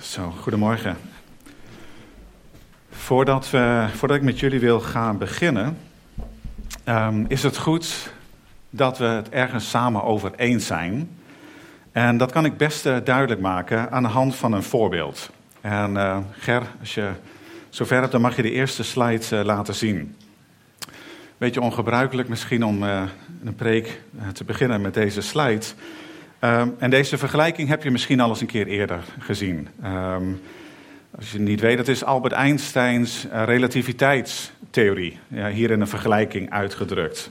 Zo, goedemorgen. Voordat, we, voordat ik met jullie wil gaan beginnen, um, is het goed dat we het ergens samen over eens zijn. En dat kan ik best uh, duidelijk maken aan de hand van een voorbeeld. En uh, Ger, als je zover hebt, dan mag je de eerste slide uh, laten zien. Beetje ongebruikelijk misschien om een preek te beginnen met deze slide. Um, en deze vergelijking heb je misschien al eens een keer eerder gezien. Um, als je het niet weet, dat is Albert Einsteins uh, relativiteitstheorie. Ja, hier in een vergelijking uitgedrukt.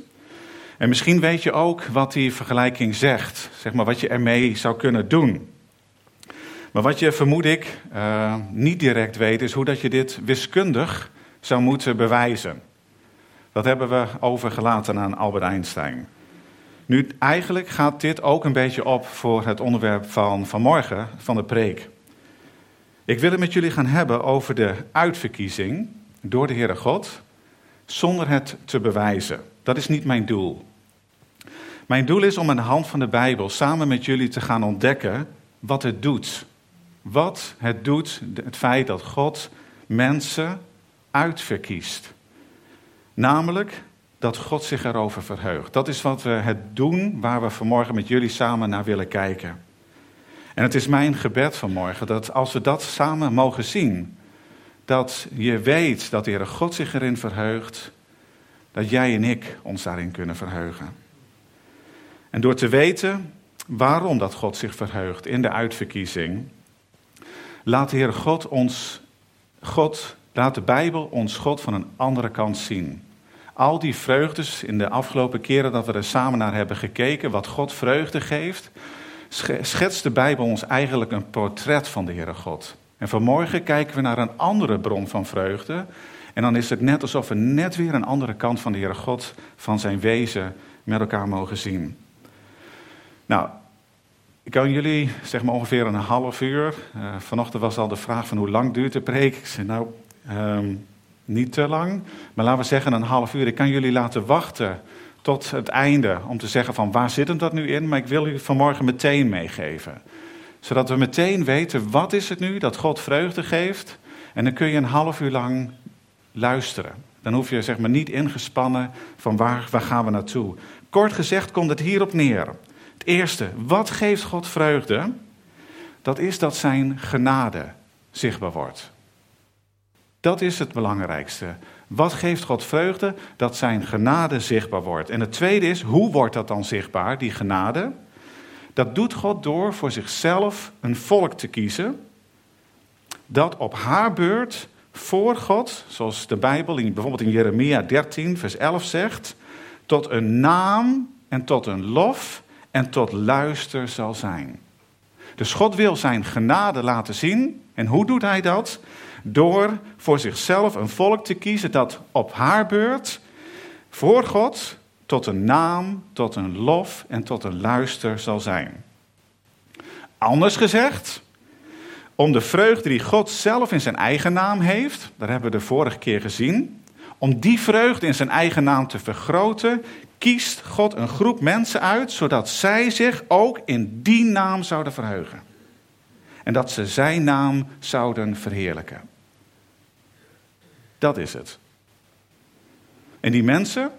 En misschien weet je ook wat die vergelijking zegt. Zeg maar wat je ermee zou kunnen doen. Maar wat je, vermoed ik, uh, niet direct weet, is hoe dat je dit wiskundig zou moeten bewijzen. Dat hebben we overgelaten aan Albert Einstein. Nu, eigenlijk gaat dit ook een beetje op voor het onderwerp van vanmorgen, van de preek. Ik wil het met jullie gaan hebben over de uitverkiezing door de Heere God, zonder het te bewijzen. Dat is niet mijn doel. Mijn doel is om aan de hand van de Bijbel samen met jullie te gaan ontdekken wat het doet. Wat het doet, het feit dat God mensen uitverkiest. Namelijk dat God zich erover verheugt. Dat is wat we het doen waar we vanmorgen met jullie samen naar willen kijken. En het is mijn gebed vanmorgen dat als we dat samen mogen zien, dat je weet dat de Heere God zich erin verheugt, dat jij en ik ons daarin kunnen verheugen. En door te weten waarom dat God zich verheugt in de uitverkiezing, laat de Heere God ons, God, laat de Bijbel ons God van een andere kant zien. Al die vreugdes in de afgelopen keren dat we er samen naar hebben gekeken, wat God vreugde geeft, schetst de Bijbel ons eigenlijk een portret van de Heere God. En vanmorgen kijken we naar een andere bron van vreugde. En dan is het net alsof we net weer een andere kant van de Heere God, van zijn wezen, met elkaar mogen zien. Nou, ik kan jullie zeg maar ongeveer een half uur. Uh, vanochtend was al de vraag van hoe lang duurt de preek. Ik zei nou, um, niet te lang, maar laten we zeggen een half uur. Ik kan jullie laten wachten tot het einde om te zeggen van waar zit hem dat nu in, maar ik wil u vanmorgen meteen meegeven. Zodat we meteen weten wat is het nu dat God vreugde geeft en dan kun je een half uur lang luisteren. Dan hoef je zeg maar niet ingespannen van waar, waar gaan we naartoe. Kort gezegd komt het hierop neer. Het eerste, wat geeft God vreugde? Dat is dat zijn genade zichtbaar wordt. Dat is het belangrijkste. Wat geeft God vreugde? Dat zijn genade zichtbaar wordt. En het tweede is, hoe wordt dat dan zichtbaar, die genade? Dat doet God door voor zichzelf een volk te kiezen. Dat op haar beurt voor God, zoals de Bijbel bijvoorbeeld in Jeremia 13, vers 11 zegt, tot een naam en tot een lof en tot luister zal zijn. Dus God wil zijn genade laten zien. En hoe doet hij dat? Door voor zichzelf een volk te kiezen dat op haar beurt voor God tot een naam, tot een lof en tot een luister zal zijn. Anders gezegd, om de vreugde die God zelf in zijn eigen naam heeft, daar hebben we de vorige keer gezien, om die vreugde in zijn eigen naam te vergroten, kiest God een groep mensen uit, zodat zij zich ook in die naam zouden verheugen. En dat ze zijn naam zouden verheerlijken. Dat is het. En die mensen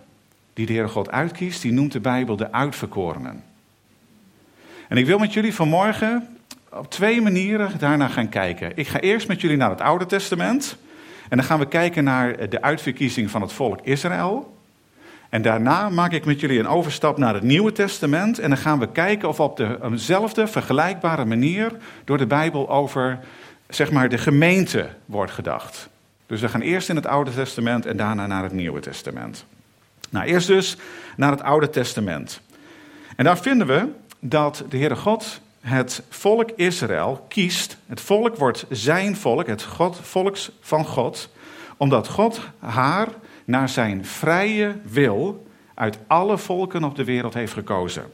die de Heere God uitkiest, die noemt de Bijbel de uitverkorenen. En ik wil met jullie vanmorgen op twee manieren daarna gaan kijken. Ik ga eerst met jullie naar het Oude Testament. En dan gaan we kijken naar de uitverkiezing van het volk Israël. En daarna maak ik met jullie een overstap naar het Nieuwe Testament. En dan gaan we kijken of op dezelfde vergelijkbare manier door de Bijbel over zeg maar, de gemeente wordt gedacht. Dus we gaan eerst in het Oude Testament en daarna naar het Nieuwe Testament. Nou, eerst dus naar het Oude Testament. En daar vinden we dat de Heere God het volk Israël kiest. Het volk wordt zijn volk, het God, volks van God, omdat God haar naar zijn vrije wil uit alle volken op de wereld heeft gekozen.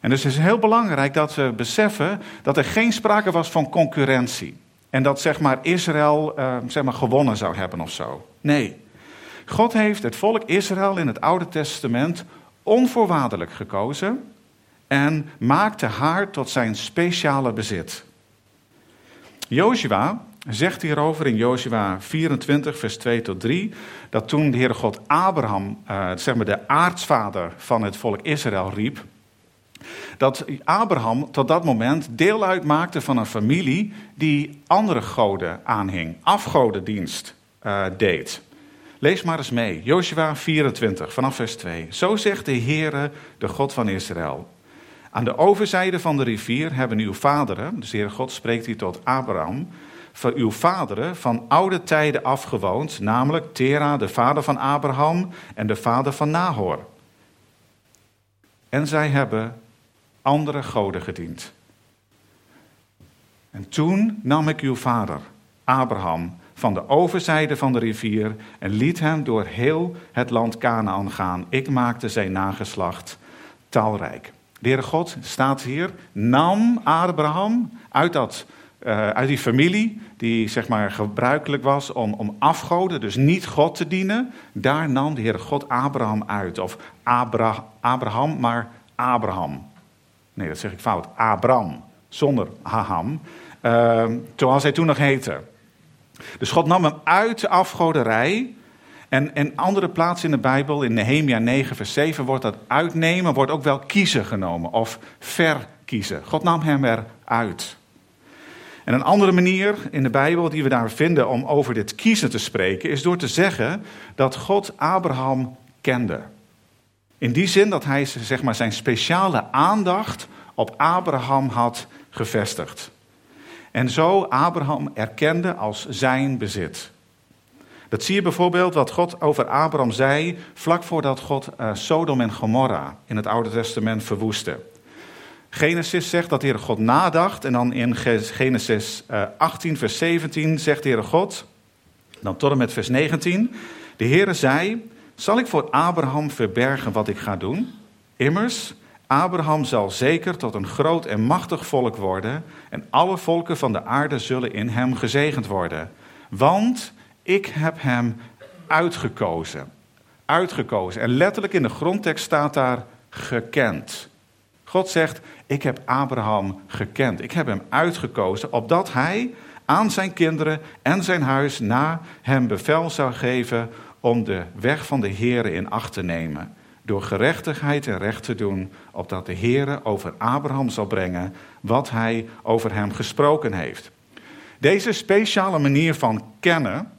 En dus het is heel belangrijk dat we beseffen dat er geen sprake was van concurrentie. En dat zeg maar Israël uh, zeg maar, gewonnen zou hebben of zo. Nee. God heeft het volk Israël in het Oude Testament onvoorwaardelijk gekozen en maakte haar tot zijn speciale bezit. Joshua zegt hierover in Joshua 24, vers 2 tot 3, dat toen de Heere God Abraham, uh, zeg maar de aartsvader van het volk Israël, riep, dat Abraham tot dat moment deel uitmaakte van een familie die andere goden aanhing, afgodendienst uh, deed. Lees maar eens mee, Joshua 24, vanaf vers 2. Zo zegt de Heere, de God van Israël. Aan de overzijde van de rivier hebben uw vaderen, dus de Heere God spreekt hier tot Abraham, voor uw vaderen van oude tijden afgewoond, namelijk Tera, de vader van Abraham en de vader van Nahor. En zij hebben andere goden gediend. En toen nam ik uw vader, Abraham, van de overzijde van de rivier en liet hem door heel het land Canaan gaan. Ik maakte zijn nageslacht talrijk. De Heere God staat hier, nam Abraham uit, dat, uh, uit die familie die zeg maar gebruikelijk was om, om afgoden, dus niet God te dienen. Daar nam de Heere God Abraham uit. Of Abra, Abraham, maar Abraham. Nee, dat zeg ik fout. Abram, zonder Haham. Uh, zoals hij toen nog heette. Dus God nam hem uit de afgoderij. En in andere plaatsen in de Bijbel, in Nehemia 9, vers 7, wordt dat uitnemen, wordt ook wel kiezen genomen. Of verkiezen. God nam hem eruit. En een andere manier in de Bijbel die we daar vinden om over dit kiezen te spreken, is door te zeggen dat God Abraham kende. In die zin dat hij zeg maar, zijn speciale aandacht op Abraham had gevestigd. En zo Abraham erkende als zijn bezit. Dat zie je bijvoorbeeld wat God over Abraham zei vlak voordat God uh, Sodom en Gomorra in het Oude Testament verwoestte. Genesis zegt dat de Heere God nadacht en dan in Genesis 18 eh, vers 17 zegt de Heere God, dan tot en met vers 19, de Heere zei, zal ik voor Abraham verbergen wat ik ga doen? Immers, Abraham zal zeker tot een groot en machtig volk worden en alle volken van de aarde zullen in hem gezegend worden. Want ik heb hem uitgekozen. Uitgekozen. En letterlijk in de grondtekst staat daar gekend. God zegt, ik heb Abraham gekend. Ik heb hem uitgekozen, opdat hij aan zijn kinderen en zijn huis na hem bevel zou geven om de weg van de Heere in acht te nemen. Door gerechtigheid en recht te doen, opdat de Heere over Abraham zal brengen wat hij over hem gesproken heeft. Deze speciale manier van kennen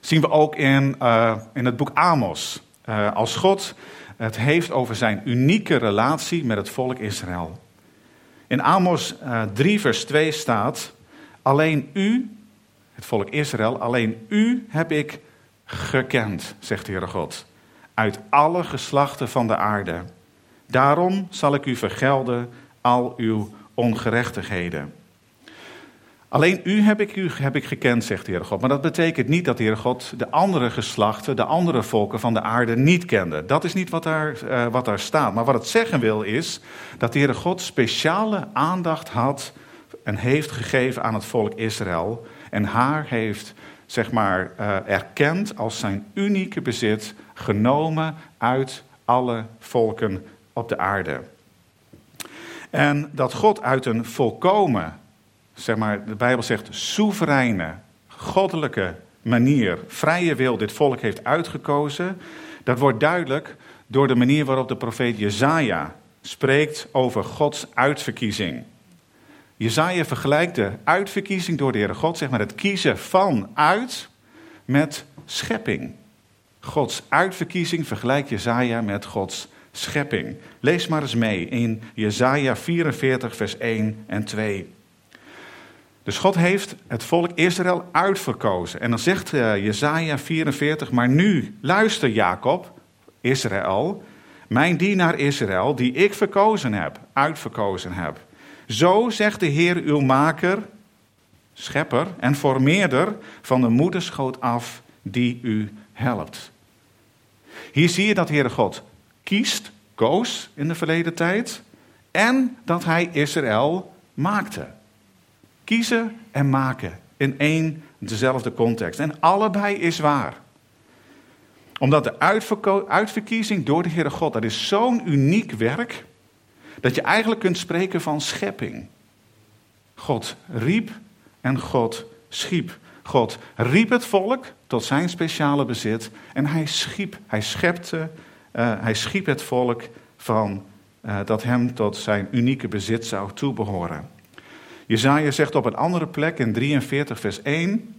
zien we ook in, uh, in het boek Amos. Uh, als God het heeft over zijn unieke relatie met het volk Israël. In Amos uh, eh, 3, vers 2 staat: Alleen u, het volk Israël, alleen u heb ik gekend, zegt de Heere God, uit alle geslachten van de aarde. Daarom zal ik u vergelden al uw ongerechtigheden. Alleen u heb ik, u heb ik gekend, zegt de Heere God. Maar dat betekent niet dat de Heere God de andere geslachten, de andere volken van de aarde niet kende. Dat is niet wat daar, uh, wat daar staat. Maar wat het zeggen wil is dat de Heere God speciale aandacht had en heeft gegeven aan het volk Israël. En haar heeft zeg maar, uh, erkend als zijn unieke bezit, genomen uit alle volken op de aarde. En dat God uit een volkomen, zeg maar, de Bijbel zegt soevereine, goddelijke manier, vrije wil dit volk heeft uitgekozen, dat wordt duidelijk door de manier waarop de profeet Jezaja spreekt over Gods uitverkiezing. Jezaja vergelijkt de uitverkiezing door de Heere God, zeg maar het kiezen van uit, met schepping. Gods uitverkiezing vergelijkt Jezaja met Gods schepping. Lees maar eens mee in Jezaja 44 vers 1 en 2. Dus God heeft het volk Israël uitverkozen. En dan zegt uh, Jezaja 44, maar nu, luister Jacob, Israël, mijn dienaar Israël, die ik verkozen heb, uitverkozen heb. Zo zegt de Heer uw maker, schepper en formeerder van de moederschoot af die u helpt. Hier zie je dat Heere God kiest, koos in de verleden tijd en dat hij Israël maakte. Kiezen en maken in één dezelfde context. En allebei is waar. Omdat de uitverkiezing door de Heere God, dat is zo'n uniek werk dat je eigenlijk kunt spreken van schepping. God riep en God schiep. God riep het volk tot zijn speciale bezit en hij schiep, hij schepte, uh, hij schiep het volk van, uh, dat hem tot zijn unieke bezit zou toebehoren. Jezaja zegt op een andere plek in 43 vers 1,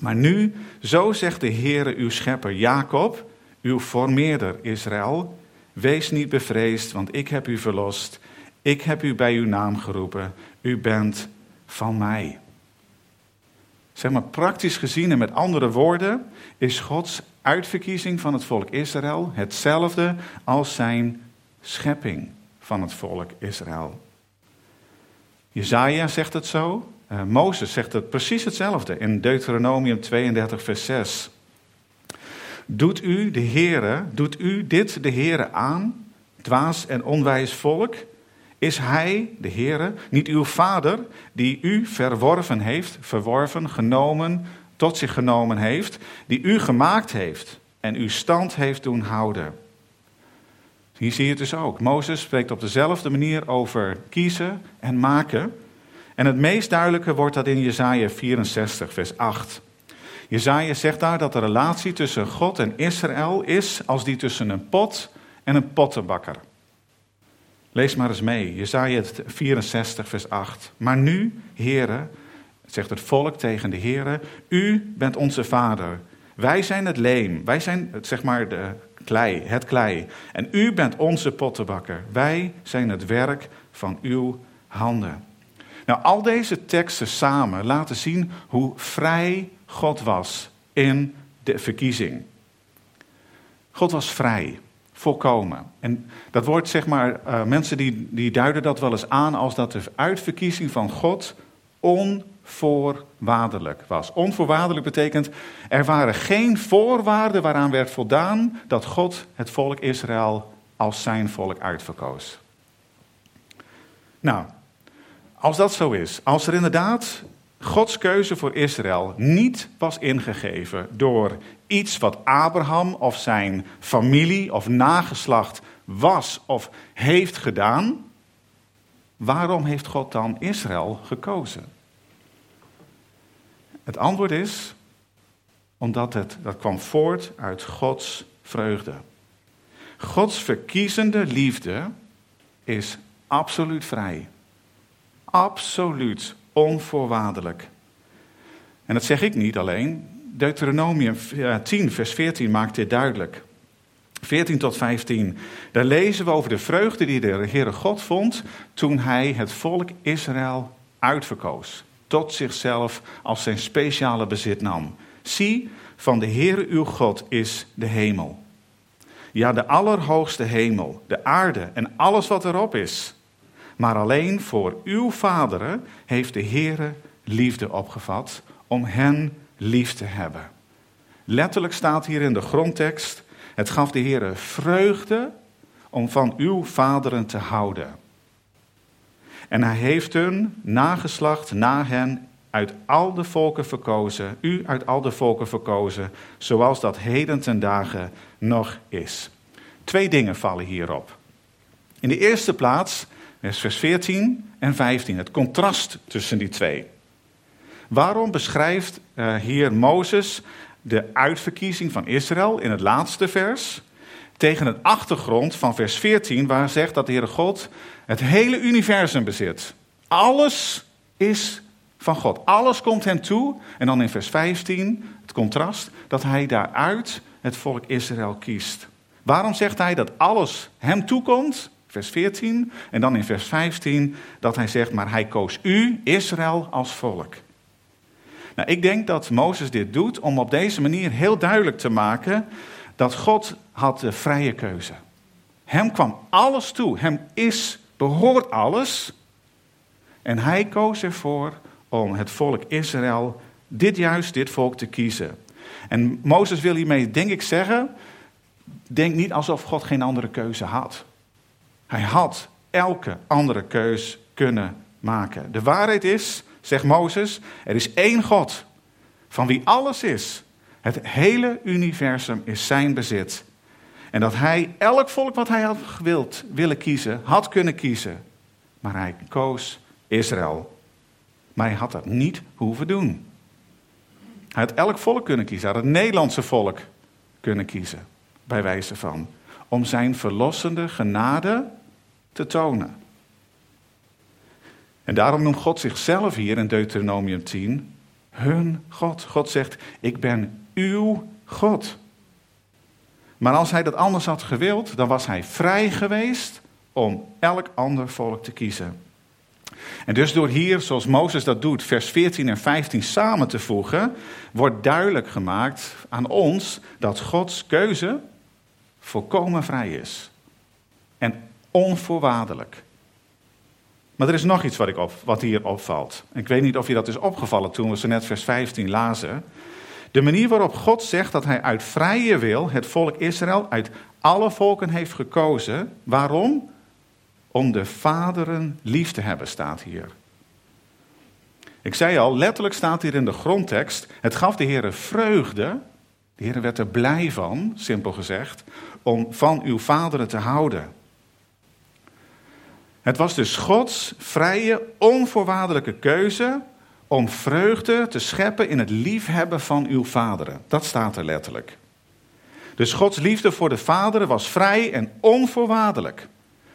maar nu, zo zegt de Heere uw schepper Jacob, uw formeerder Israël, wees niet bevreesd, want ik heb u verlost. Ik heb u bij uw naam geroepen. U bent van mij. Zeg maar praktisch gezien en met andere woorden is Gods uitverkiezing van het volk Israël hetzelfde als zijn schepping van het volk Israël. Jezaja zegt het zo. Uh, Mozes zegt het precies hetzelfde in Deuteronomium 32 vers 6. Doet u de Heere, doet u dit de Heere aan, dwaas en onwijs volk? Is hij, de Heere, niet uw vader die u verworven heeft, verworven, genomen, tot zich genomen heeft, die u gemaakt heeft en uw stand heeft doen houden? Hier zie je het dus ook. Mozes spreekt op dezelfde manier over kiezen en maken. En het meest duidelijke wordt dat in Jesaja 64, vers 8. Jezaja zegt daar dat de relatie tussen God en Israël is als die tussen een pot en een pottenbakker. Lees maar eens mee, Jezaja 64, vers 8. Maar nu, heren, zegt het volk tegen de heren, u bent onze vader. Wij zijn het leem, wij zijn zeg maar de klei, het klei. En u bent onze pottenbakker. Wij zijn het werk van uw handen. Nou, al deze teksten samen laten zien hoe vrij God was in de verkiezing. God was vrij, volkomen. En dat wordt, zeg maar, uh, mensen die, die duiden dat wel eens aan als dat de uitverkiezing van God onvoorwaardelijk was. Onvoorwaardelijk betekent, er waren geen voorwaarden waaraan werd voldaan dat God het volk Israël als zijn volk uitverkoos. Nou, als dat zo is, als er inderdaad Gods keuze voor Israël niet was ingegeven door iets wat Abraham of zijn familie of nageslacht was of heeft gedaan, waarom heeft God dan Israël gekozen? Het antwoord is omdat het, dat kwam voort uit Gods vreugde. Gods verkiezende liefde is absoluut vrij. Absoluut onvoorwaardelijk. En dat zeg ik niet alleen. Deuteronomium 10, vers 14 maakt dit duidelijk. 14 tot 15. Daar lezen we over de vreugde die de Heere God vond toen hij het volk Israël uitverkoos. Tot zichzelf als zijn speciale bezit nam. Zie, van de Heere uw God is de hemel. Ja, de allerhoogste hemel, de aarde en alles wat erop is. Maar alleen voor uw vaderen heeft de Heere liefde opgevat om hen lief te hebben. Letterlijk staat hier in de grondtekst: Het gaf de Heere vreugde om van uw vaderen te houden. En hij heeft hun nageslacht na hen uit al de volken verkozen, u uit al de volken verkozen, zoals dat heden ten dagen nog is. Twee dingen vallen hierop. In de eerste plaats vers 14 en 15, het contrast tussen die twee. Waarom beschrijft uh, hier Mozes de uitverkiezing van Israël in het laatste vers? Tegen het achtergrond van vers 14, waar zegt dat de Heere God het hele universum bezit. Alles is van God. Alles komt hem toe. En dan in vers 15, het contrast, dat hij daaruit het volk Israël kiest. Waarom zegt hij dat alles hem toekomt? Vers 14. En dan in vers 15 dat hij zegt, maar hij koos u, Israël, als volk. Nou, ik denk dat Mozes dit doet om op deze manier heel duidelijk te maken dat God had de vrije keuze. Hem kwam alles toe. Hem is, behoort alles. En hij koos ervoor om het volk Israël, dit juist, dit volk te kiezen. En Mozes wil hiermee, denk ik, zeggen, denk niet alsof God geen andere keuze had. Hij had elke andere keus kunnen maken. De waarheid is, zegt Mozes, er is één God, van wie alles is. Het hele universum is zijn bezit. En dat hij elk volk wat hij had gewild, willen kiezen, had kunnen kiezen. Maar hij koos Israël. maar hij had dat niet hoeven doen. Hij had elk volk kunnen kiezen. Hij had het Nederlandse volk kunnen kiezen, bij wijze van. Om zijn verlossende genade te tonen. En daarom noemt God zichzelf hier in Deuteronomium 10 hun God. God zegt, ik ben uw God. Maar als hij dat anders had gewild, dan was hij vrij geweest om elk ander volk te kiezen. En dus door hier, zoals Mozes dat doet, vers 14 en 15 samen te voegen, wordt duidelijk gemaakt aan ons dat Gods keuze volkomen vrij is. En onvoorwaardelijk. Maar er is nog iets wat, ik wat hier opvalt. Ik weet niet of je dat is opgevallen toen we ze net vers 15 lazen. De manier waarop God zegt dat hij uit vrije wil het volk Israël uit alle volken heeft gekozen. Waarom? Om de vaderen lief te hebben, staat hier. Ik zei al, letterlijk staat hier in de grondtekst: Het gaf de Heer vreugde. De Heer werd er blij van, simpel gezegd, om van uw vaderen te houden. Het was dus Gods vrije, onvoorwaardelijke keuze om vreugde te scheppen in het liefhebben van uw vaderen. Dat staat er letterlijk. Dus Gods liefde voor de vaderen was vrij en onvoorwaardelijk.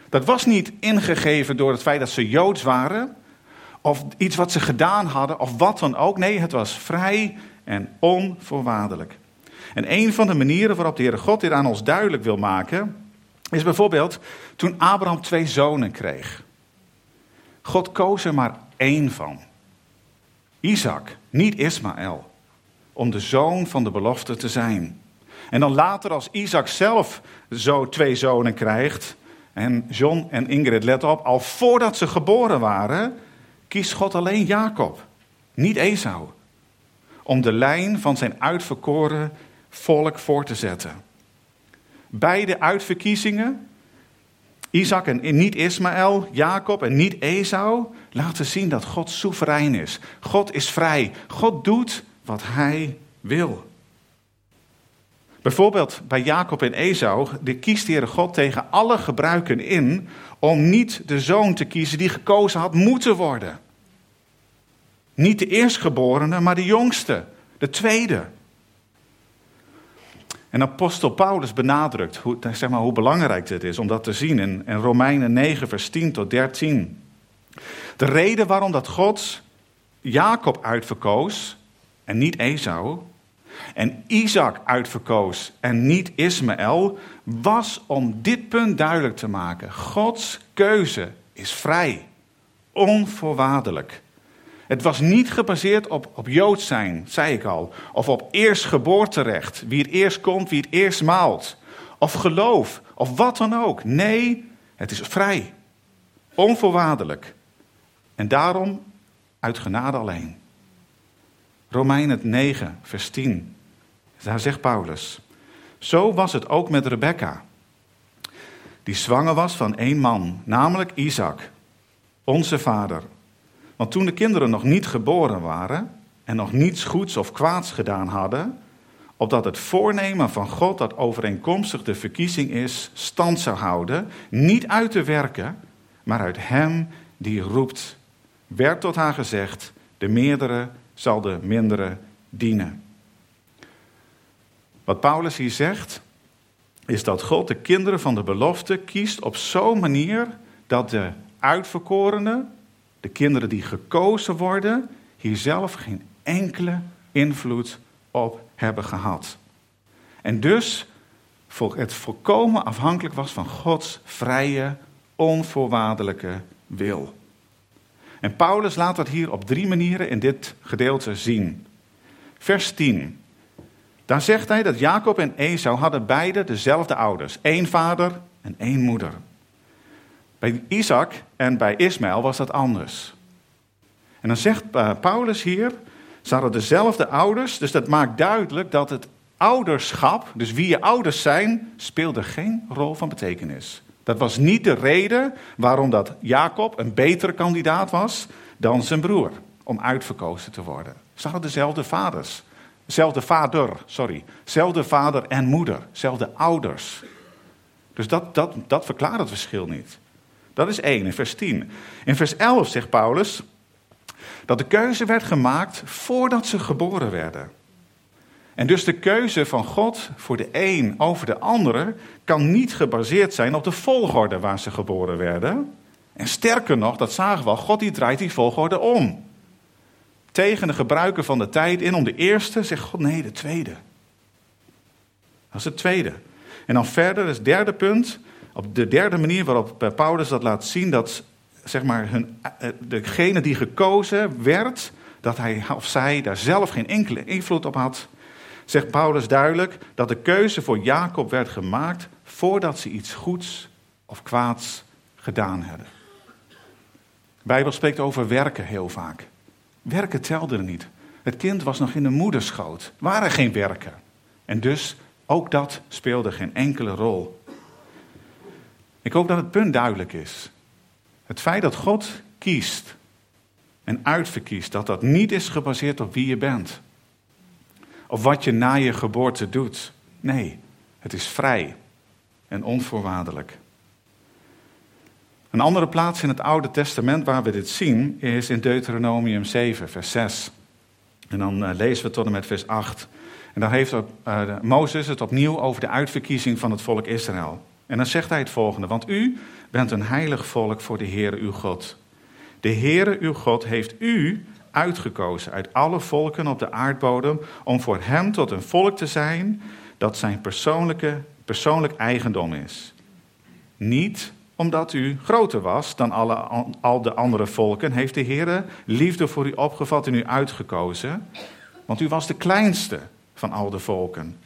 Dat was niet ingegeven door het feit dat ze joods waren, of iets wat ze gedaan hadden, of wat dan ook. Nee, het was vrij en onvoorwaardelijk. En een van de manieren waarop de Heere God dit aan ons duidelijk wil maken, is bijvoorbeeld toen Abraham twee zonen kreeg. God koos er maar één van. Isaac, niet Ismaël, om de zoon van de belofte te zijn. En dan later als Isaac zelf zo twee zonen krijgt, en John en Ingrid, let op, al voordat ze geboren waren, kiest God alleen Jacob, niet Esau, om de lijn van zijn uitverkoren volk voor te zetten. Beide uitverkiezingen, Isaac en niet Ismaël, Jacob en niet Esau, laten zien dat God soeverein is. God is vrij. God doet wat hij wil. Bijvoorbeeld bij Jacob en Esau, de kiest de God tegen alle gebruiken in om niet de zoon te kiezen die gekozen had moeten worden. Niet de eerstgeborene, maar de jongste, de tweede. En apostel Paulus benadrukt hoe, zeg maar, hoe belangrijk dit is om dat te zien in, in Romeinen 9, vers 10 tot 13. De reden waarom dat God Jacob uitverkoos en niet Esau, en Isaac uitverkoos en niet Ismaël, was om dit punt duidelijk te maken. Gods keuze is vrij, onvoorwaardelijk. Het was niet gebaseerd op, op Joods zijn, zei ik al. Of op eerstgeboorterecht, wie het eerst komt, wie het eerst maalt. Of geloof, of wat dan ook. Nee, het is vrij, onvoorwaardelijk. En daarom uit genade alleen. Romeinen 9, vers 10. Daar zegt Paulus: Zo was het ook met Rebecca, die zwanger was van één man, namelijk Isaac, onze vader. Want toen de kinderen nog niet geboren waren en nog niets goeds of kwaads gedaan hadden, opdat het voornemen van God dat overeenkomstig de verkiezing is, stand zou houden, niet uit te werken, maar uit Hem die roept, werd tot haar gezegd, de meerdere zal de mindere dienen. Wat Paulus hier zegt, is dat God de kinderen van de belofte kiest op zo'n manier dat de uitverkorenen, de kinderen die gekozen worden, hier zelf geen enkele invloed op hebben gehad. En dus het volkomen afhankelijk was van Gods vrije, onvoorwaardelijke wil. En Paulus laat dat hier op drie manieren in dit gedeelte zien. Vers 10. Daar zegt hij dat Jacob en Esau hadden beide dezelfde ouders. één vader en één moeder. Bij Isaac en bij Ismaël was dat anders. En dan zegt eh, Paulus hier, ze hadden dezelfde ouders, dus dat maakt duidelijk dat het ouderschap, dus wie je ouders zijn, speelde geen rol van betekenis. Dat was niet de reden waarom dat Jacob een betere kandidaat was dan zijn broer om uitverkozen te worden. Ze hadden dezelfde vaders. Zelfde vader, sorry. Zelfde vader en moeder. Zelfde ouders. Dus dat, dat, dat verklaart het verschil niet. Dat is 1 in vers 10. In vers 11 zegt Paulus Dat de keuze werd gemaakt voordat ze geboren werden. En dus de keuze van God voor de een over de andere kan niet gebaseerd zijn op de volgorde waar ze geboren werden. En sterker nog, dat zagen we al, God die draait die volgorde om. Tegen de gebruiken van de tijd in om de eerste, zegt God nee, de tweede. Dat is het tweede. En dan verder, het derde punt, op de derde manier waarop Paulus dat laat zien, dat zeg maar, hun, eh, degene die gekozen werd, dat hij of zij daar zelf geen enkele invloed op had, zegt Paulus duidelijk dat de keuze voor Jacob werd gemaakt voordat ze iets goeds of kwaads gedaan hadden. De Bijbel spreekt over werken heel vaak. Werken telde er niet. Het kind was nog in de moederschoot. Waren geen werken. En dus ook dat speelde geen enkele rol. Ik hoop dat het punt duidelijk is. Het feit dat God kiest en uitverkiest, dat dat niet is gebaseerd op wie je bent. Of wat je na je geboorte doet. Nee, het is vrij en onvoorwaardelijk. Een andere plaats in het Oude Testament waar we dit zien is in Deuteronomium 7, vers 6. En dan uh, lezen we tot en met vers 8. En dan heeft uh, Mozes het opnieuw over de uitverkiezing van het volk Israël. En dan zegt hij het volgende: Want u bent een heilig volk voor de Heere uw God. De Heere uw God heeft u uitgekozen uit alle volken op de aardbodem om voor hem tot een volk te zijn dat zijn persoonlijke, persoonlijk eigendom is. Niet omdat u groter was dan alle, al de andere volken, heeft de Heer liefde voor u opgevat en u uitgekozen. Want u was de kleinste van al de volken.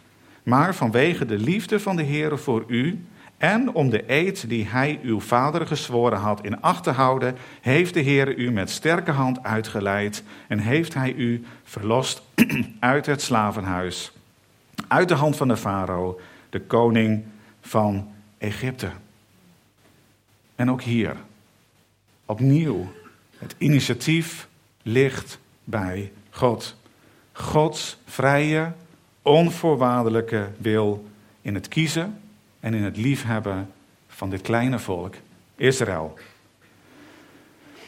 Maar vanwege de liefde van de Heer voor u en om de eed die hij uw vader gezworen had in acht te houden, heeft de Heer u met sterke hand uitgeleid en heeft hij u verlost uit het slavenhuis, uit de hand van de farao, de koning van Egypte. En ook hier, opnieuw, het initiatief ligt bij God. Gods vrije, onvoorwaardelijke wil in het kiezen en in het liefhebben van dit kleine volk, Israël.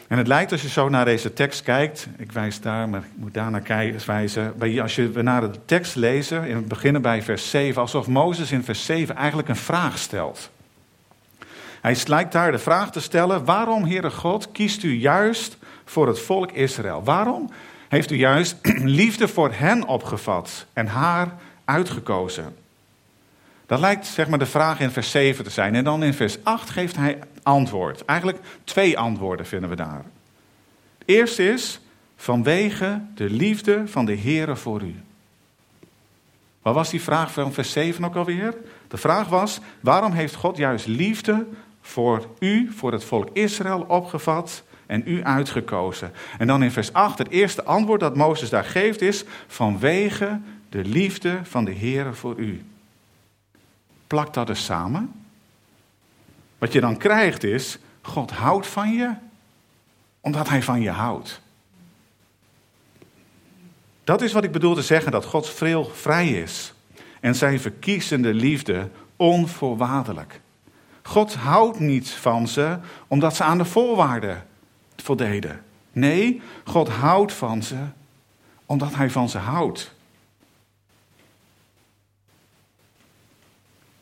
En het lijkt als je zo naar deze tekst kijkt, ik wijs daar, maar ik moet daar naar wijzen. Als je naar de tekst lezen, in het beginnen bij vers 7, alsof Mozes in vers 7 eigenlijk een vraag stelt. Hij lijkt daar de vraag te stellen: waarom, Heere God, kiest u juist voor het volk Israël? Waarom heeft u juist liefde voor hen opgevat en haar uitgekozen? Dat lijkt zeg maar de vraag in vers 7 te zijn. En dan in vers 8 geeft hij antwoord. Eigenlijk twee antwoorden vinden we daar. Het eerste is vanwege de liefde van de Heere voor u. Wat was die vraag van vers 7 ook alweer? De vraag was: waarom heeft God juist liefde voor u, voor het volk Israël opgevat en u uitgekozen? En dan in vers 8, het eerste antwoord dat Mozes daar geeft is: vanwege de liefde van de Heere voor u. Plak dat dus samen. Wat je dan krijgt is: God houdt van je omdat Hij van je houdt. Dat is wat ik bedoel te zeggen, dat Gods vril vrij is en zijn verkiezende liefde onvoorwaardelijk. God houdt niet van ze omdat ze aan de voorwaarden voldeden. Nee, God houdt van ze omdat Hij van ze houdt.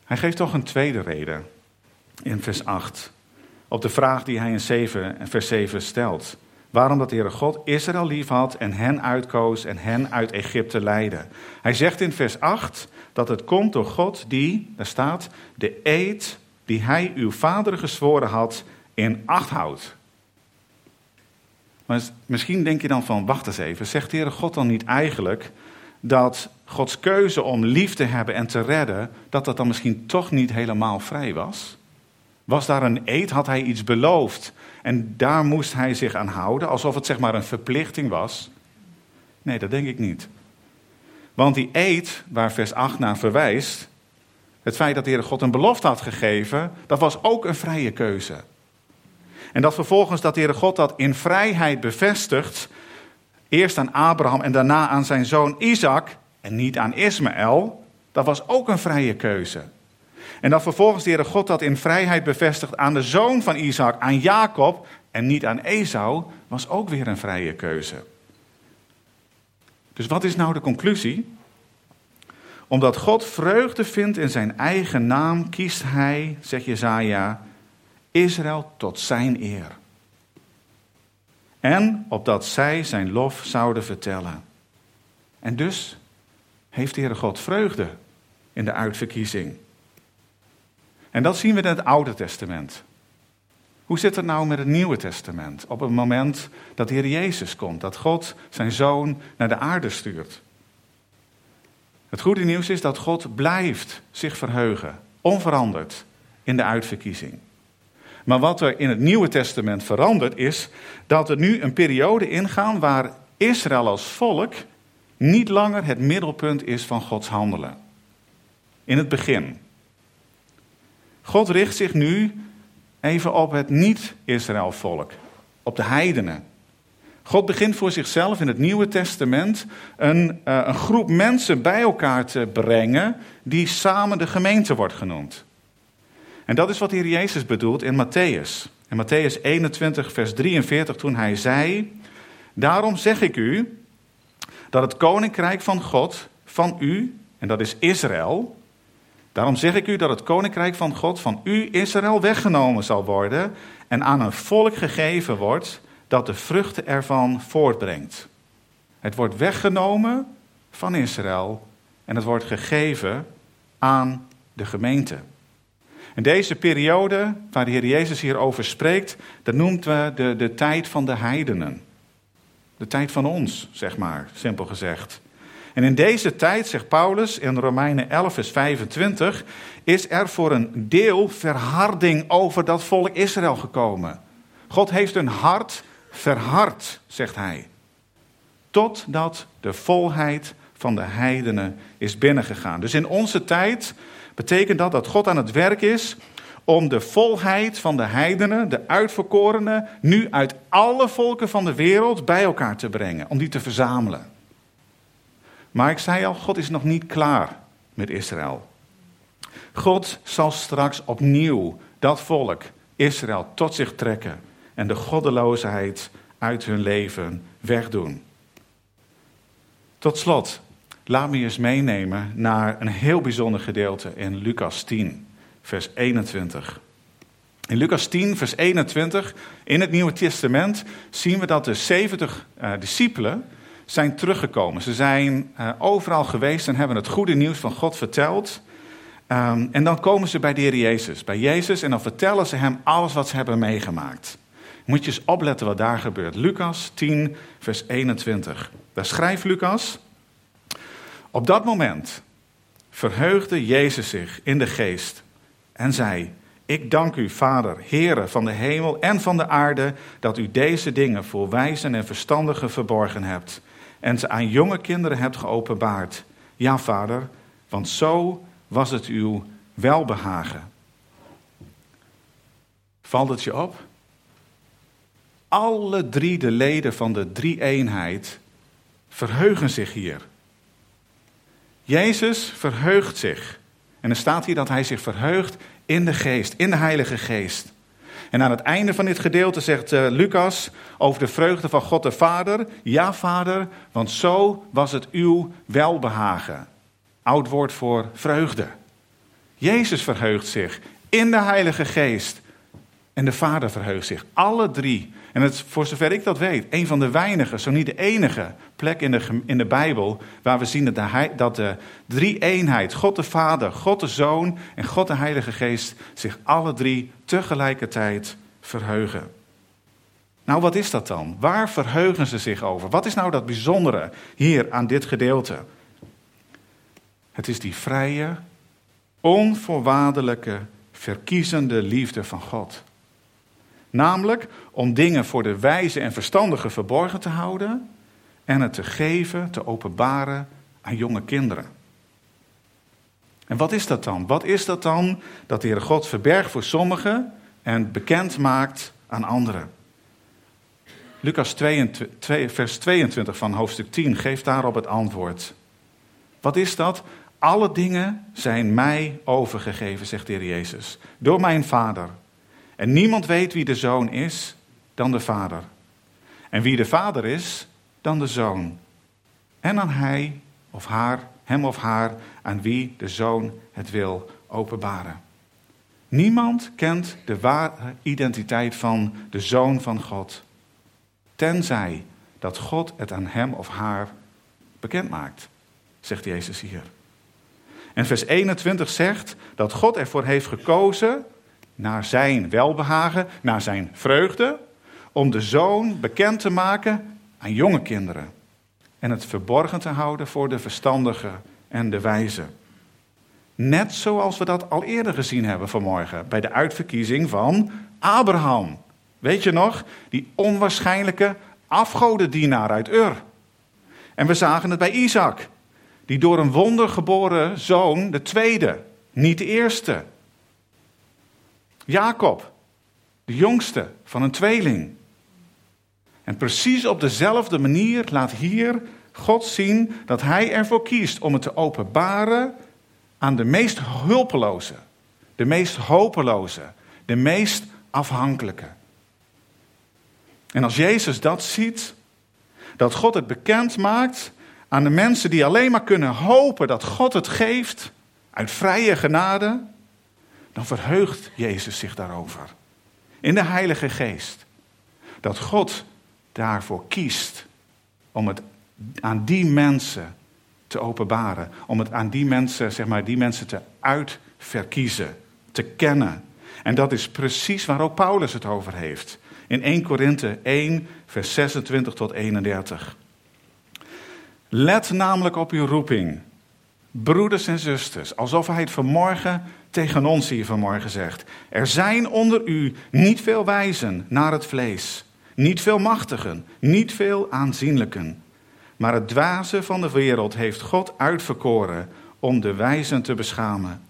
Hij geeft toch een tweede reden in vers 8. Op de vraag die hij in 7, vers 7 stelt. Waarom dat de Heere God Israël lief had en hen uitkoos en hen uit Egypte leidde. Hij zegt in vers 8 dat het komt door God die, daar staat, de eed die hij uw vader gezworen had in acht houdt. Maar misschien denk je dan van, wacht eens even, zegt de Heere God dan niet eigenlijk dat Gods keuze om lief te hebben en te redden, dat dat dan misschien toch niet helemaal vrij was? Was daar een eed? Had hij iets beloofd? En daar moest hij zich aan houden, alsof het zeg maar een verplichting was? Nee, dat denk ik niet. Want die eed, waar vers 8 naar verwijst, het feit dat de Heer God een belofte had gegeven, dat was ook een vrije keuze. En dat vervolgens dat de Heere God dat in vrijheid bevestigt, eerst aan Abraham en daarna aan zijn zoon Isaac en niet aan Ismaël, dat was ook een vrije keuze. En dat vervolgens de Heere God dat in vrijheid bevestigt aan de zoon van Isaac, aan Jacob en niet aan Esau was ook weer een vrije keuze. Dus wat is nou de conclusie? Omdat God vreugde vindt in zijn eigen naam, kiest hij, zegt Jezaja, Israël tot zijn eer. En opdat zij zijn lof zouden vertellen. En dus heeft de Heere God vreugde in de uitverkiezing. En dat zien we in het Oude Testament. Hoe zit het nou met het Nieuwe Testament? Op het moment dat de Heer Jezus komt, dat God zijn zoon naar de aarde stuurt. Het goede nieuws is dat God blijft zich verheugen, onveranderd, in de uitverkiezing. Maar wat er in het Nieuwe Testament verandert is dat er nu een periode ingaan waar Israël als volk niet langer het middelpunt is van Gods handelen. In het begin. God richt zich nu even op het niet-Israël-volk, op de heidenen. God begint voor zichzelf in het Nieuwe Testament een, uh, een groep mensen bij elkaar te brengen die samen de gemeente wordt genoemd. En dat is wat hier Jezus bedoelt in Matthäus. In Matthäus 21, vers 43, toen hij zei: Daarom zeg ik u dat het koninkrijk van God, van u, en dat is Israël, Daarom zeg ik u dat het koninkrijk van God van u, Israël, weggenomen zal worden en aan een volk gegeven wordt dat de vruchten ervan voortbrengt. Het wordt weggenomen van Israël en het wordt gegeven aan de gemeente. En deze periode waar de Heer Jezus hier over spreekt, dat noemt we de, de tijd van de heidenen. De tijd van ons, zeg maar, simpel gezegd. En in deze tijd, zegt Paulus in Romeinen 11, vers 25, is er voor een deel verharding over dat volk Israël gekomen. God heeft hun hart verhard, zegt hij. Totdat de volheid van de heidenen is binnengegaan. Dus in onze tijd betekent dat dat God aan het werk is om de volheid van de heidenen, de uitverkorenen, nu uit alle volken van de wereld bij elkaar te brengen, om die te verzamelen. Maar ik zei al, God is nog niet klaar met Israël. God zal straks opnieuw dat volk, Israël, tot zich trekken en de goddeloosheid uit hun leven wegdoen. Tot slot, laat me eens meenemen naar een heel bijzonder gedeelte in Lucas 10, vers 21. In Lucas 10, vers 21, in het Nieuwe Testament, zien we dat de 70 uh, eh, discipelen zijn teruggekomen. Ze zijn uh, overal geweest en hebben het goede nieuws van God verteld. Um, en dan komen ze bij de Jezus. Bij Jezus en dan vertellen ze hem alles wat ze hebben meegemaakt. Moet je eens opletten wat daar gebeurt. Lucas 10, vers 21. Daar schrijft Lucas. Op dat moment verheugde Jezus zich in de geest en zei: Ik dank u, Vader, Heere van de hemel en van de aarde, dat u deze dingen voor wijzen en verstandigen verborgen hebt en ze aan jonge kinderen hebt geopenbaard. Ja, vader, want zo was het uw welbehagen. Valt het je op? Alle drie de leden van de drie-eenheid verheugen zich hier. Jezus verheugt zich. En er staat hier dat hij zich verheugt in de geest, in de Heilige Geest. En aan het einde van dit gedeelte zegt uh, Lucas over de vreugde van God de Vader. Ja, Vader, want zo was het uw welbehagen. Oud woord voor vreugde. Jezus verheugt zich in de Heilige Geest. En de Vader verheugt zich. Alle drie. En het, voor zover ik dat weet, een van de weinige, zo niet de enige plek in de, in de Bijbel waar we zien dat de, dat de drie eenheid, God de Vader, God de Zoon en God de Heilige Geest, zich alle drie tegelijkertijd verheugen. Nou, wat is dat dan? Waar verheugen ze zich over? Wat is nou dat bijzondere hier aan dit gedeelte? Het is die vrije, onvoorwaardelijke, verkiezende liefde van God. Namelijk om dingen voor de wijze en verstandige verborgen te houden en het te geven, te openbaren aan jonge kinderen. En wat is dat dan? Wat is dat dan dat de Heere God verbergt voor sommigen en bekend maakt aan anderen? Lucas 22, vers 22 van hoofdstuk 10 geeft daarop het antwoord. Wat is dat? Alle dingen zijn mij overgegeven, zegt de Heer Jezus, door mijn Vader. En niemand weet wie de zoon is dan de Vader. En wie de Vader is, dan de Zoon. En aan hij of haar, hem of haar, aan wie de Zoon het wil openbaren. Niemand kent de ware identiteit van de Zoon van God, tenzij dat God het aan hem of haar bekend maakt, zegt Jezus hier. En vers 21 zegt dat God ervoor heeft gekozen, naar zijn welbehagen, naar zijn vreugde, om de zoon bekend te maken aan jonge kinderen. En het verborgen te houden voor de verstandigen en de wijzen. Net zoals we dat al eerder gezien hebben vanmorgen bij de uitverkiezing van Abraham. Weet je nog? Die onwaarschijnlijke afgodendienaar uit Ur. En we zagen het bij Isaac, die door een wonder geboren zoon, de tweede, niet de eerste. Jacob, de jongste van een tweeling. En precies op dezelfde manier laat hier God zien dat Hij ervoor kiest om het te openbaren aan de meest hulpeloze, de meest hopeloze, de meest afhankelijke. En als Jezus dat ziet, dat God het bekend maakt aan de mensen die alleen maar kunnen hopen dat God het geeft uit vrije genade, dan verheugt Jezus zich daarover. In de Heilige Geest. Dat God daarvoor kiest om het aan die mensen te openbaren. Om het aan die mensen, zeg maar, die mensen te uitverkiezen, te kennen. En dat is precies waar ook Paulus het over heeft. In 1 Korinthe 1, vers 26 tot 31. Let namelijk op uw roeping, broeders en zusters, alsof hij het vanmorgen tegen ons hier vanmorgen zegt. Er zijn onder u niet veel wijzen naar het vlees, niet veel machtigen, niet veel aanzienlijken. Maar het dwaze van de wereld heeft God uitverkoren om de wijzen te beschamen.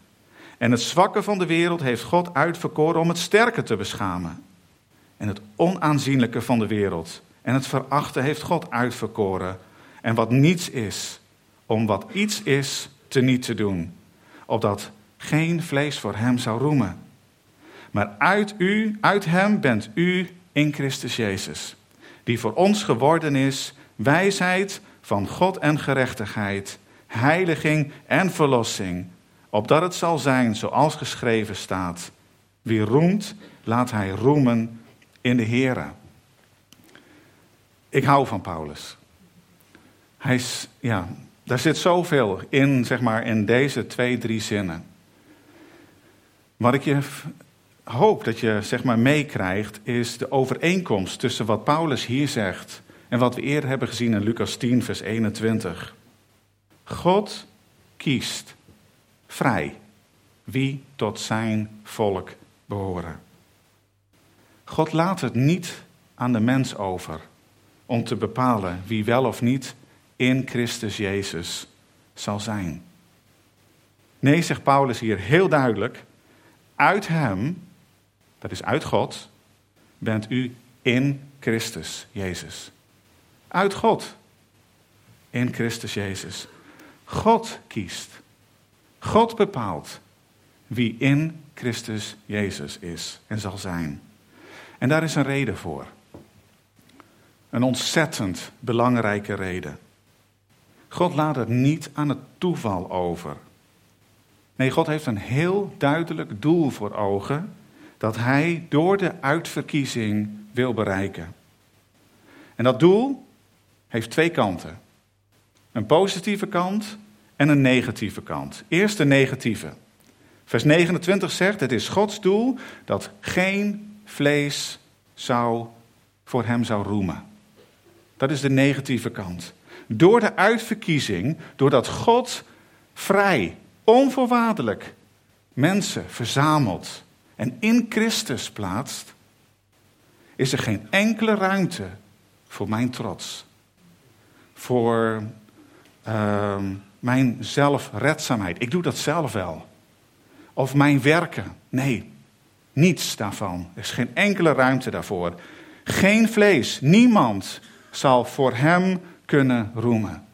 En het zwakke van de wereld heeft God uitverkoren om het sterke te beschamen. En het onaanzienlijke van de wereld en het verachte heeft God uitverkoren. En wat niets is, om wat iets is te niet te doen. Opdat geen vlees voor hem zou roemen. Maar uit u, uit hem bent u in Christus Jezus. Die voor ons geworden is wijsheid van God en gerechtigheid, heiliging en verlossing, opdat het zal zijn zoals geschreven staat. Wie roemt, laat hij roemen in de Here. Ik hou van Paulus. Hij is, ja, daar zit zoveel in, zeg maar, in deze twee, drie zinnen. Wat ik je hoop dat je zeg maar, meekrijgt, is de overeenkomst tussen wat Paulus hier zegt en wat we eerder hebben gezien in Lucas 10, vers 21. God kiest vrij wie tot zijn volk behoren. God laat het niet aan de mens over om te bepalen wie wel of niet in Christus Jezus zal zijn. Nee, zegt Paulus hier heel duidelijk, uit Hem, dat is uit God, bent u in Christus Jezus. Uit God. In Christus Jezus. God kiest. God bepaalt wie in Christus Jezus is en zal zijn. En daar is een reden voor. Een ontzettend belangrijke reden. God laat het niet aan het toeval over. Nee, God heeft een heel duidelijk doel voor ogen dat Hij door de uitverkiezing wil bereiken. En dat doel heeft twee kanten. Een positieve kant en een negatieve kant. Eerst de negatieve. Vers 29 zegt: Het is Gods doel dat geen vlees zou, voor hem zou roemen. Dat is de negatieve kant. Door de uitverkiezing, doordat God vrij, onvoorwaardelijk mensen verzamelt en in Christus plaatst, is er geen enkele ruimte voor mijn trots voor uh, mijn zelfredzaamheid. Ik doe dat zelf wel. Of mijn werken. Nee, niets daarvan. Er is geen enkele ruimte daarvoor. Geen vlees. Niemand zal voor hem kunnen roemen.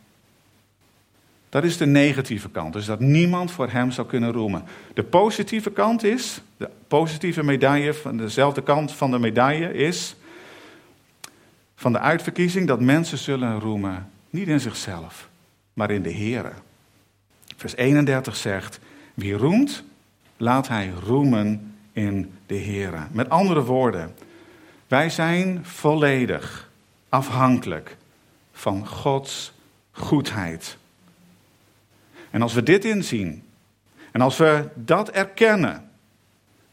Dat is de negatieve kant. Dus dat niemand voor hem zou kunnen roemen. De positieve kant is, de positieve medaille, van dezelfde kant van de medaille is, van de uitverkiezing dat mensen zullen roemen, niet in zichzelf, maar in de Here. Vers 31 zegt, wie roemt, laat hij roemen in de Here. Met andere woorden, wij zijn volledig afhankelijk van Gods goedheid. En als we dit inzien, en als we dat erkennen,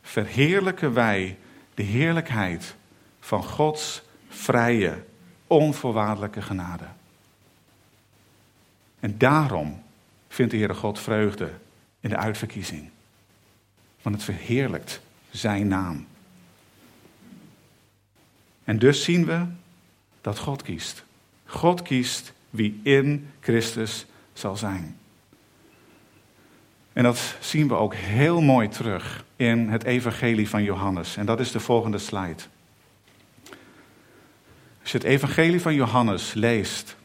verheerlijken wij de heerlijkheid van Gods vrije, onvoorwaardelijke genade. En daarom vindt de Heere God vreugde in de uitverkiezing. Want het verheerlijkt zijn naam. En dus zien we dat God kiest. God kiest wie in Christus zal zijn. En dat zien we ook heel mooi terug in het Evangelie van Johannes. En dat is de volgende slide. Als je het Evangelie van Johannes leest,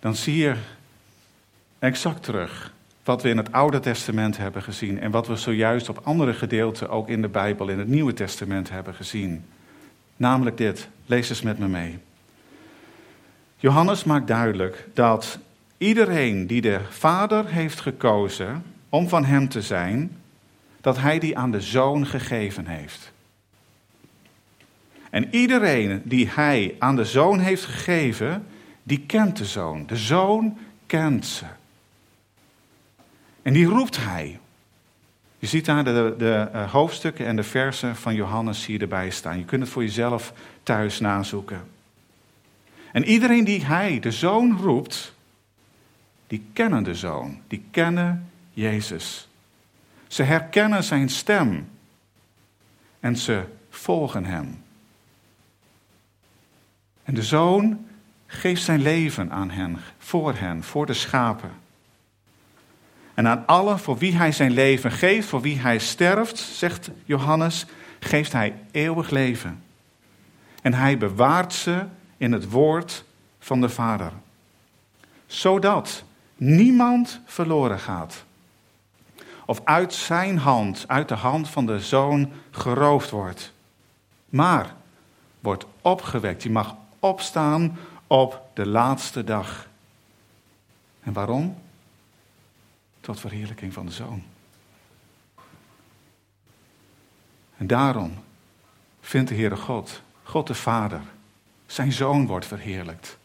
dan zie je exact terug wat we in het Oude Testament hebben gezien en wat we zojuist op andere gedeelten ook in de Bijbel, in het Nieuwe Testament hebben gezien. Namelijk dit, lees eens met me mee. Johannes maakt duidelijk dat iedereen die de Vader heeft gekozen om van hem te zijn, dat hij die aan de Zoon gegeven heeft. En iedereen die hij aan de Zoon heeft gegeven, die kent de Zoon. De Zoon kent ze. En die roept hij. Je ziet daar de, de uh, hoofdstukken en de versen van Johannes hier erbij staan. Je kunt het voor jezelf thuis nazoeken. En iedereen die hij, de zoon, roept, die kennen de zoon. Die kennen Jezus. Ze herkennen zijn stem. En ze volgen hem. En de zoon geeft zijn leven aan hen, voor hen, voor de schapen. En aan alle voor wie hij zijn leven geeft, voor wie hij sterft, zegt Johannes, geeft hij eeuwig leven. En hij bewaart ze in het woord van de Vader. Zodat niemand verloren gaat. Of uit zijn hand, uit de hand van de zoon geroofd wordt. Maar wordt opgewekt. Je mag opstaan op de laatste dag. En waarom? Tot verheerlijking van de zoon. En daarom vindt de Heere God, God de Vader, zijn zoon wordt verheerlijkt.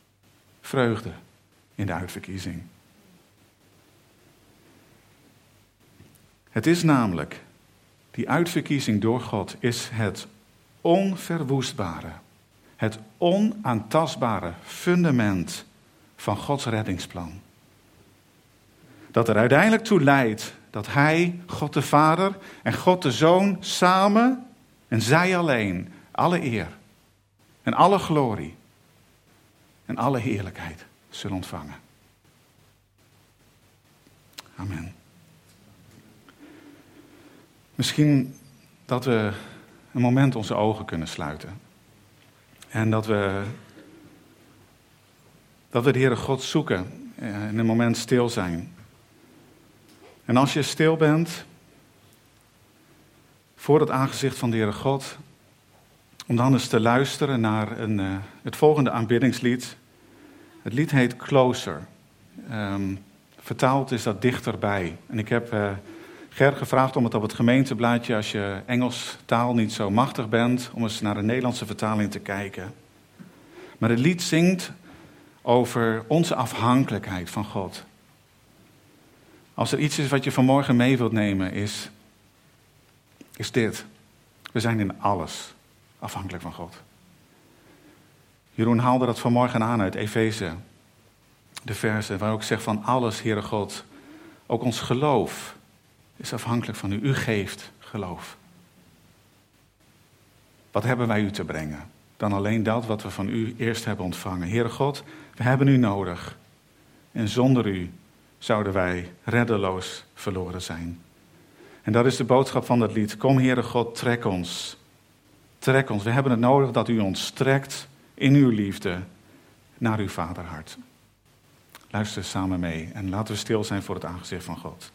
Vreugde in de uitverkiezing. Het is namelijk, die uitverkiezing door God is het onverwoestbare, het onaantastbare fundament van Gods reddingsplan. Dat er uiteindelijk toe leidt dat Hij, God de Vader en God de Zoon samen en zij alleen alle eer en alle glorie en alle heerlijkheid zullen ontvangen. Amen. Misschien dat we een moment onze ogen kunnen sluiten. En dat we, dat we de Heere God zoeken en een moment stil zijn. En als je stil bent voor het aangezicht van de Heere God, om dan eens te luisteren naar een, uh, het volgende aanbiddingslied. Het lied heet Closer. Um, vertaald is dat dichterbij. En ik heb uh, Ger gevraagd om het op het gemeenteblaadje, als je Engels taal niet zo machtig bent, om eens naar de Nederlandse vertaling te kijken. Maar het lied zingt over onze afhankelijkheid van God. Als er iets is wat je vanmorgen mee wilt nemen, is, is dit. We zijn in alles afhankelijk van God. Jeroen haalde dat vanmorgen aan uit Efeze, de verse waar ook zegt van alles, Heere God, ook ons geloof is afhankelijk van u. U geeft geloof. Wat hebben wij u te brengen? Dan alleen dat wat we van u eerst hebben ontvangen. Heere God, we hebben u nodig. En zonder u zouden wij reddeloos verloren zijn. En dat is de boodschap van dat lied. Kom, Heere God, trek ons. Trek ons. We hebben het nodig dat u ons trekt in uw liefde naar uw vaderhart. Luister samen mee en laten we stil zijn voor het aangezicht van God.